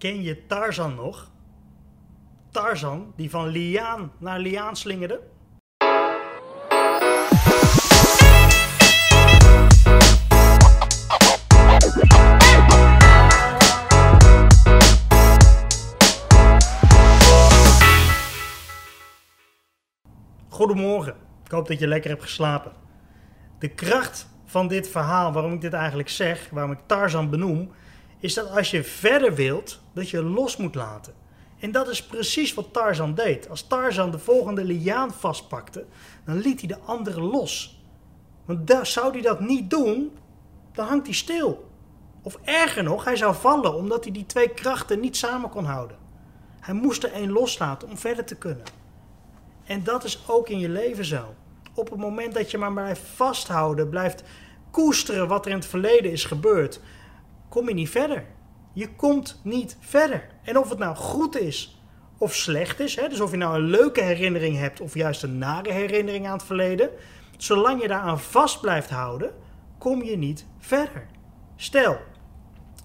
Ken je Tarzan nog? Tarzan, die van liaan naar liaan slingerde? Goedemorgen, ik hoop dat je lekker hebt geslapen. De kracht van dit verhaal, waarom ik dit eigenlijk zeg, waarom ik Tarzan benoem, is dat als je verder wilt, dat je los moet laten. En dat is precies wat Tarzan deed. Als Tarzan de volgende liaan vastpakte, dan liet hij de andere los. Want zou hij dat niet doen, dan hangt hij stil. Of erger nog, hij zou vallen omdat hij die twee krachten niet samen kon houden. Hij moest er één loslaten om verder te kunnen. En dat is ook in je leven zo. Op het moment dat je maar blijft vasthouden, blijft koesteren wat er in het verleden is gebeurd, kom je niet verder. Je komt niet verder. En of het nou goed is of slecht is, hè, dus of je nou een leuke herinnering hebt of juist een nare herinnering aan het verleden, zolang je daaraan vast blijft houden, kom je niet verder. Stel,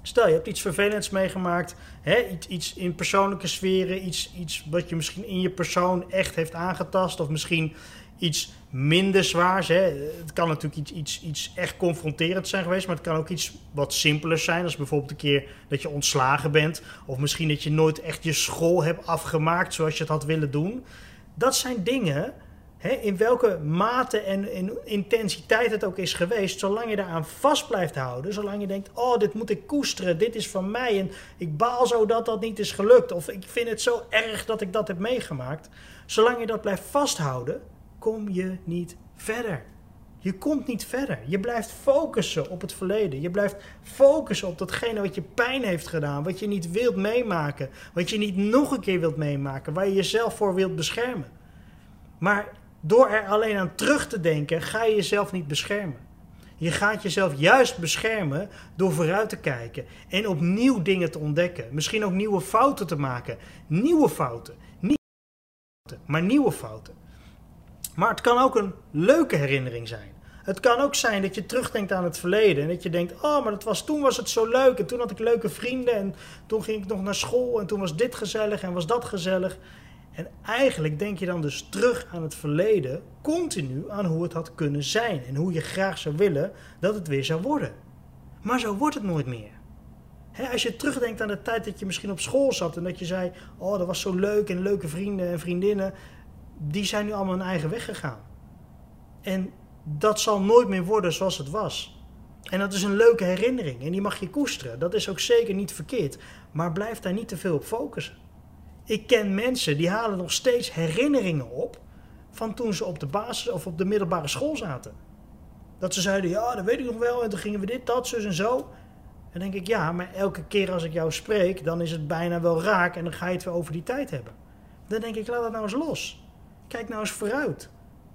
stel je hebt iets vervelends meegemaakt, hè, iets, iets in persoonlijke sferen, iets, iets wat je misschien in je persoon echt heeft aangetast, of misschien iets minder zwaars. Hè. Het kan natuurlijk iets, iets, iets echt confronterend zijn geweest, maar het kan ook iets wat simpeler zijn. Als bijvoorbeeld een keer dat je ontslagen bent, of misschien dat je nooit echt je school hebt afgemaakt zoals je het had willen doen. Dat zijn dingen, hè, in welke mate en in intensiteit het ook is geweest, zolang je daaraan vast blijft houden, zolang je denkt: oh, dit moet ik koesteren, dit is van mij en ik baal zo dat dat niet is gelukt, of ik vind het zo erg dat ik dat heb meegemaakt. Zolang je dat blijft vasthouden, kom je niet verder. Je komt niet verder. Je blijft focussen op het verleden. Je blijft focussen op datgene wat je pijn heeft gedaan. Wat je niet wilt meemaken. Wat je niet nog een keer wilt meemaken. Waar je jezelf voor wilt beschermen. Maar door er alleen aan terug te denken, ga je jezelf niet beschermen. Je gaat jezelf juist beschermen door vooruit te kijken en opnieuw dingen te ontdekken. Misschien ook nieuwe fouten te maken. Nieuwe fouten. Niet fouten, maar nieuwe fouten. Maar het kan ook een leuke herinnering zijn. Het kan ook zijn dat je terugdenkt aan het verleden en dat je denkt: oh, maar dat was, toen was het zo leuk en toen had ik leuke vrienden en toen ging ik nog naar school en toen was dit gezellig en was dat gezellig. En eigenlijk denk je dan dus terug aan het verleden, continu aan hoe het had kunnen zijn en hoe je graag zou willen dat het weer zou worden. Maar zo wordt het nooit meer. als je terugdenkt aan de tijd dat je misschien op school zat en dat je zei: Oh, dat was zo leuk en leuke vrienden en vriendinnen die zijn nu allemaal hun eigen weg gegaan. En dat zal nooit meer worden zoals het was. En dat is een leuke herinnering en die mag je koesteren. Dat is ook zeker niet verkeerd. Maar blijf daar niet te veel op focussen. Ik ken mensen die halen nog steeds herinneringen op van toen ze op de basis of op de middelbare school zaten. Dat ze zeiden, ja, dat weet ik nog wel, en toen gingen we dit, dat, zus en zo. En denk ik, ja, maar elke keer als ik jou spreek, dan is het bijna wel raak en dan ga je het weer over die tijd hebben. Dan denk ik, laat dat nou eens los. Kijk nou eens vooruit.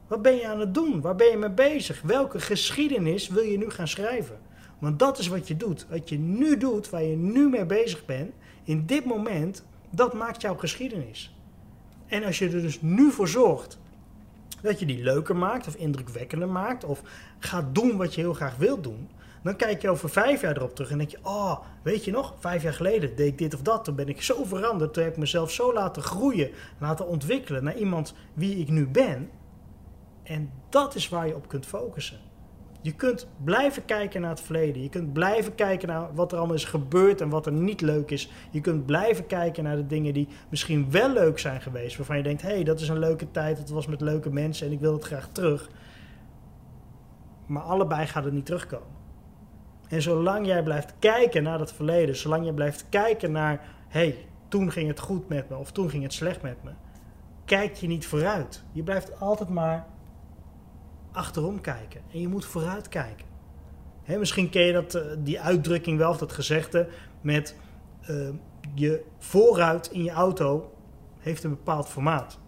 Wat ben je aan het doen? Waar ben je mee bezig? Welke geschiedenis wil je nu gaan schrijven? Want dat is wat je doet. Wat je nu doet, waar je nu mee bezig bent, in dit moment, dat maakt jouw geschiedenis. En als je er dus nu voor zorgt dat je die leuker maakt of indrukwekkender maakt of gaat doen wat je heel graag wilt doen, dan kijk je over vijf jaar erop terug en denk je: Oh, weet je nog, vijf jaar geleden deed ik dit of dat. Toen ben ik zo veranderd. Toen heb ik mezelf zo laten groeien, laten ontwikkelen naar iemand wie ik nu ben. En dat is waar je op kunt focussen. Je kunt blijven kijken naar het verleden. Je kunt blijven kijken naar wat er allemaal is gebeurd en wat er niet leuk is. Je kunt blijven kijken naar de dingen die misschien wel leuk zijn geweest. Waarvan je denkt: hé, hey, dat is een leuke tijd. Het was met leuke mensen en ik wil het graag terug. Maar allebei gaat het niet terugkomen. En zolang jij blijft kijken naar dat verleden, zolang je blijft kijken naar, hey, toen ging het goed met me of toen ging het slecht met me, kijk je niet vooruit. Je blijft altijd maar achterom kijken en je moet vooruit kijken. He, misschien ken je dat, uh, die uitdrukking wel, of dat gezegde, met uh, je vooruit in je auto heeft een bepaald formaat.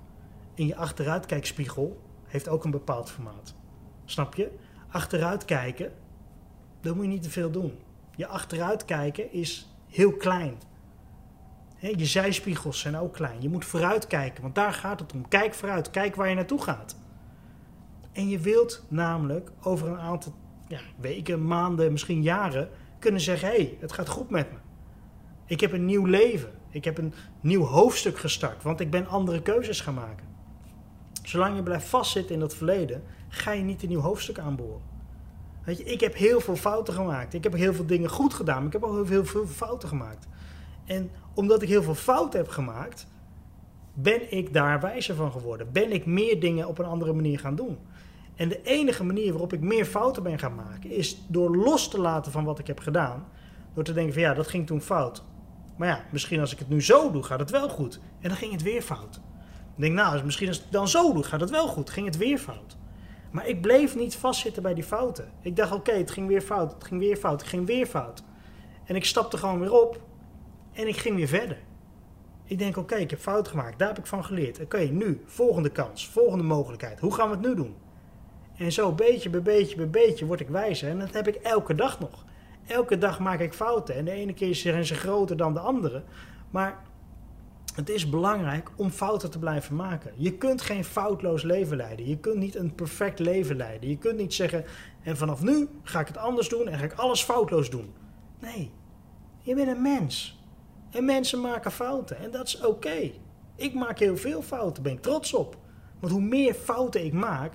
En je achteruitkijkspiegel heeft ook een bepaald formaat. Snap je? Achteruit kijken dan moet je niet te veel doen. Je achteruit kijken is heel klein. je zijspiegels zijn ook klein. Je moet vooruit kijken, want daar gaat het om. Kijk vooruit, kijk waar je naartoe gaat. En je wilt namelijk over een aantal ja, weken, maanden, misschien jaren kunnen zeggen: hé, hey, het gaat goed met me. Ik heb een nieuw leven. Ik heb een nieuw hoofdstuk gestart, want ik ben andere keuzes gaan maken. Zolang je blijft vastzitten in dat verleden, ga je niet een nieuw hoofdstuk aanboren. Weet je, ik heb heel veel fouten gemaakt. Ik heb heel veel dingen goed gedaan, maar ik heb ook heel veel fouten gemaakt. En omdat ik heel veel fouten heb gemaakt, ben ik daar wijzer van geworden. Ben ik meer dingen op een andere manier gaan doen. En de enige manier waarop ik meer fouten ben gaan maken, is door los te laten van wat ik heb gedaan. Door te denken van ja, dat ging toen fout. Maar ja, misschien als ik het nu zo doe, gaat het wel goed. En dan ging het weer fout. Denk, nou, misschien als ik het dan zo doe, gaat het wel goed. Ging het weer fout. Maar ik bleef niet vastzitten bij die fouten. Ik dacht, oké, het ging weer fout, het ging weer fout, het ging weer fout. En ik stapte gewoon weer op en ik ging weer verder. Ik denk, oké, ik heb fout gemaakt, daar heb ik van geleerd. Oké, nu, volgende kans, volgende mogelijkheid. Hoe gaan we het nu doen? En zo beetje bij beetje bij beetje word ik wijzer. En dat heb ik elke dag nog. Elke dag maak ik fouten. En de ene keer zijn ze groter dan de andere. Maar het is belangrijk om fouten te blijven maken. Je kunt geen foutloos leven leiden. Je kunt niet een perfect leven leiden. Je kunt niet zeggen, en vanaf nu ga ik het anders doen en ga ik alles foutloos doen. Nee, je bent een mens. En mensen maken fouten en dat is oké. Ik maak heel veel fouten, ben ik trots op. Want hoe meer fouten ik maak,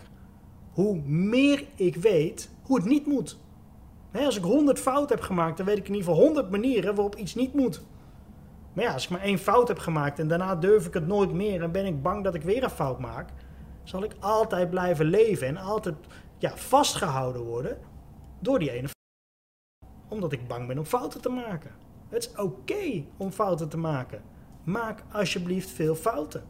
hoe meer ik weet hoe het niet moet. als ik 100 fouten heb gemaakt, dan weet ik in ieder geval 100 manieren waarop iets niet moet. Maar ja, als ik maar één fout heb gemaakt en daarna durf ik het nooit meer en ben ik bang dat ik weer een fout maak, zal ik altijd blijven leven en altijd ja, vastgehouden worden door die ene fout. Omdat ik bang ben om fouten te maken. Het is oké om fouten te maken. Maak alsjeblieft veel fouten.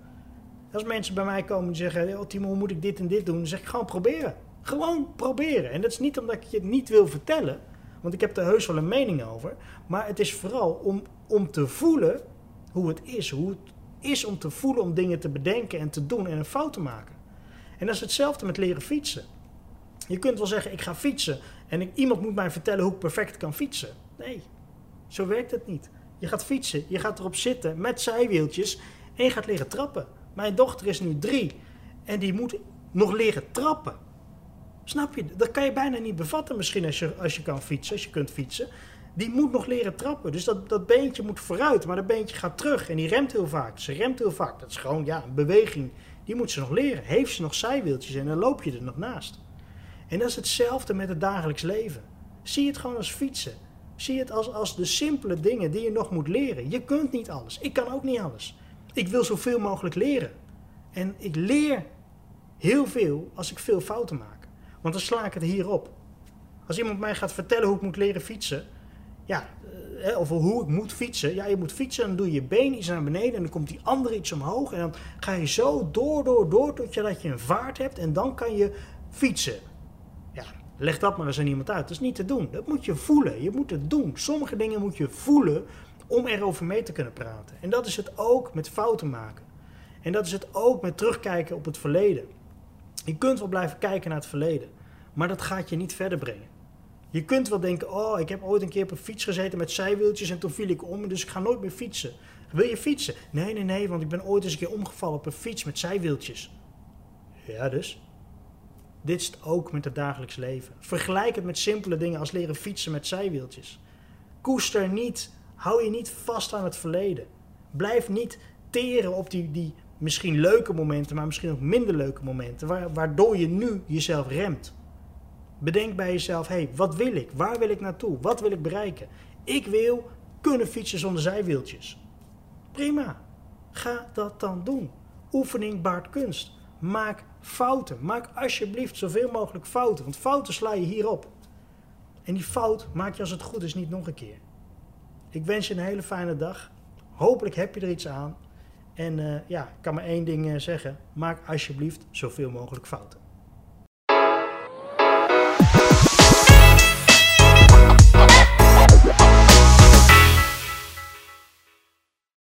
Als mensen bij mij komen en zeggen: oh, Timo, moet ik dit en dit doen? Dan zeg ik gewoon proberen. Gewoon proberen. En dat is niet omdat ik je het niet wil vertellen, want ik heb er heus wel een mening over. Maar het is vooral om, om te voelen hoe het is. Hoe het is om te voelen om dingen te bedenken en te doen en een fout te maken. En dat is hetzelfde met leren fietsen. Je kunt wel zeggen: ik ga fietsen en ik, iemand moet mij vertellen hoe ik perfect kan fietsen. Nee, zo werkt het niet. Je gaat fietsen, je gaat erop zitten met zijwieltjes en je gaat leren trappen. Mijn dochter is nu drie en die moet nog leren trappen. Snap je? Dat kan je bijna niet bevatten misschien als je, als je kan fietsen, als je kunt fietsen. Die moet nog leren trappen. Dus dat, dat beentje moet vooruit, maar dat beentje gaat terug en die remt heel vaak. Ze remt heel vaak. Dat is gewoon ja, een beweging. Die moet ze nog leren. Heeft ze nog zijwieltjes en dan loop je er nog naast. En dat is hetzelfde met het dagelijks leven. Zie het gewoon als fietsen. Zie het als, als de simpele dingen die je nog moet leren. Je kunt niet alles. Ik kan ook niet alles. Ik wil zoveel mogelijk leren. En ik leer heel veel als ik veel fouten maak. Want dan sla ik het hier op. Als iemand mij gaat vertellen hoe ik moet leren fietsen, ja, eh, of hoe ik moet fietsen. Ja, je moet fietsen en dan doe je been iets naar beneden en dan komt die andere iets omhoog. En dan ga je zo door, door, door tot je, dat je een vaart hebt en dan kan je fietsen. Ja, leg dat maar eens aan iemand uit. Dat is niet te doen. Dat moet je voelen. Je moet het doen. Sommige dingen moet je voelen om erover mee te kunnen praten. En dat is het ook met fouten maken. En dat is het ook met terugkijken op het verleden. Je kunt wel blijven kijken naar het verleden, maar dat gaat je niet verder brengen. Je kunt wel denken, oh, ik heb ooit een keer op een fiets gezeten met zijwieltjes en toen viel ik om, dus ik ga nooit meer fietsen. Wil je fietsen? Nee, nee, nee, want ik ben ooit eens een keer omgevallen op een fiets met zijwieltjes. Ja, dus. Dit is het ook met het dagelijks leven. Vergelijk het met simpele dingen als leren fietsen met zijwieltjes. Koester niet Hou je niet vast aan het verleden. Blijf niet teren op die, die misschien leuke momenten, maar misschien ook minder leuke momenten, waardoor je nu jezelf remt. Bedenk bij jezelf, hey, wat wil ik? Waar wil ik naartoe? Wat wil ik bereiken? Ik wil kunnen fietsen zonder zijwieltjes. Prima. Ga dat dan doen. Oefening baart kunst. Maak fouten. Maak alsjeblieft zoveel mogelijk fouten, want fouten sla je hierop. En die fout maak je als het goed is niet nog een keer. Ik wens je een hele fijne dag. Hopelijk heb je er iets aan. En uh, ja, ik kan maar één ding uh, zeggen. Maak alsjeblieft zoveel mogelijk fouten.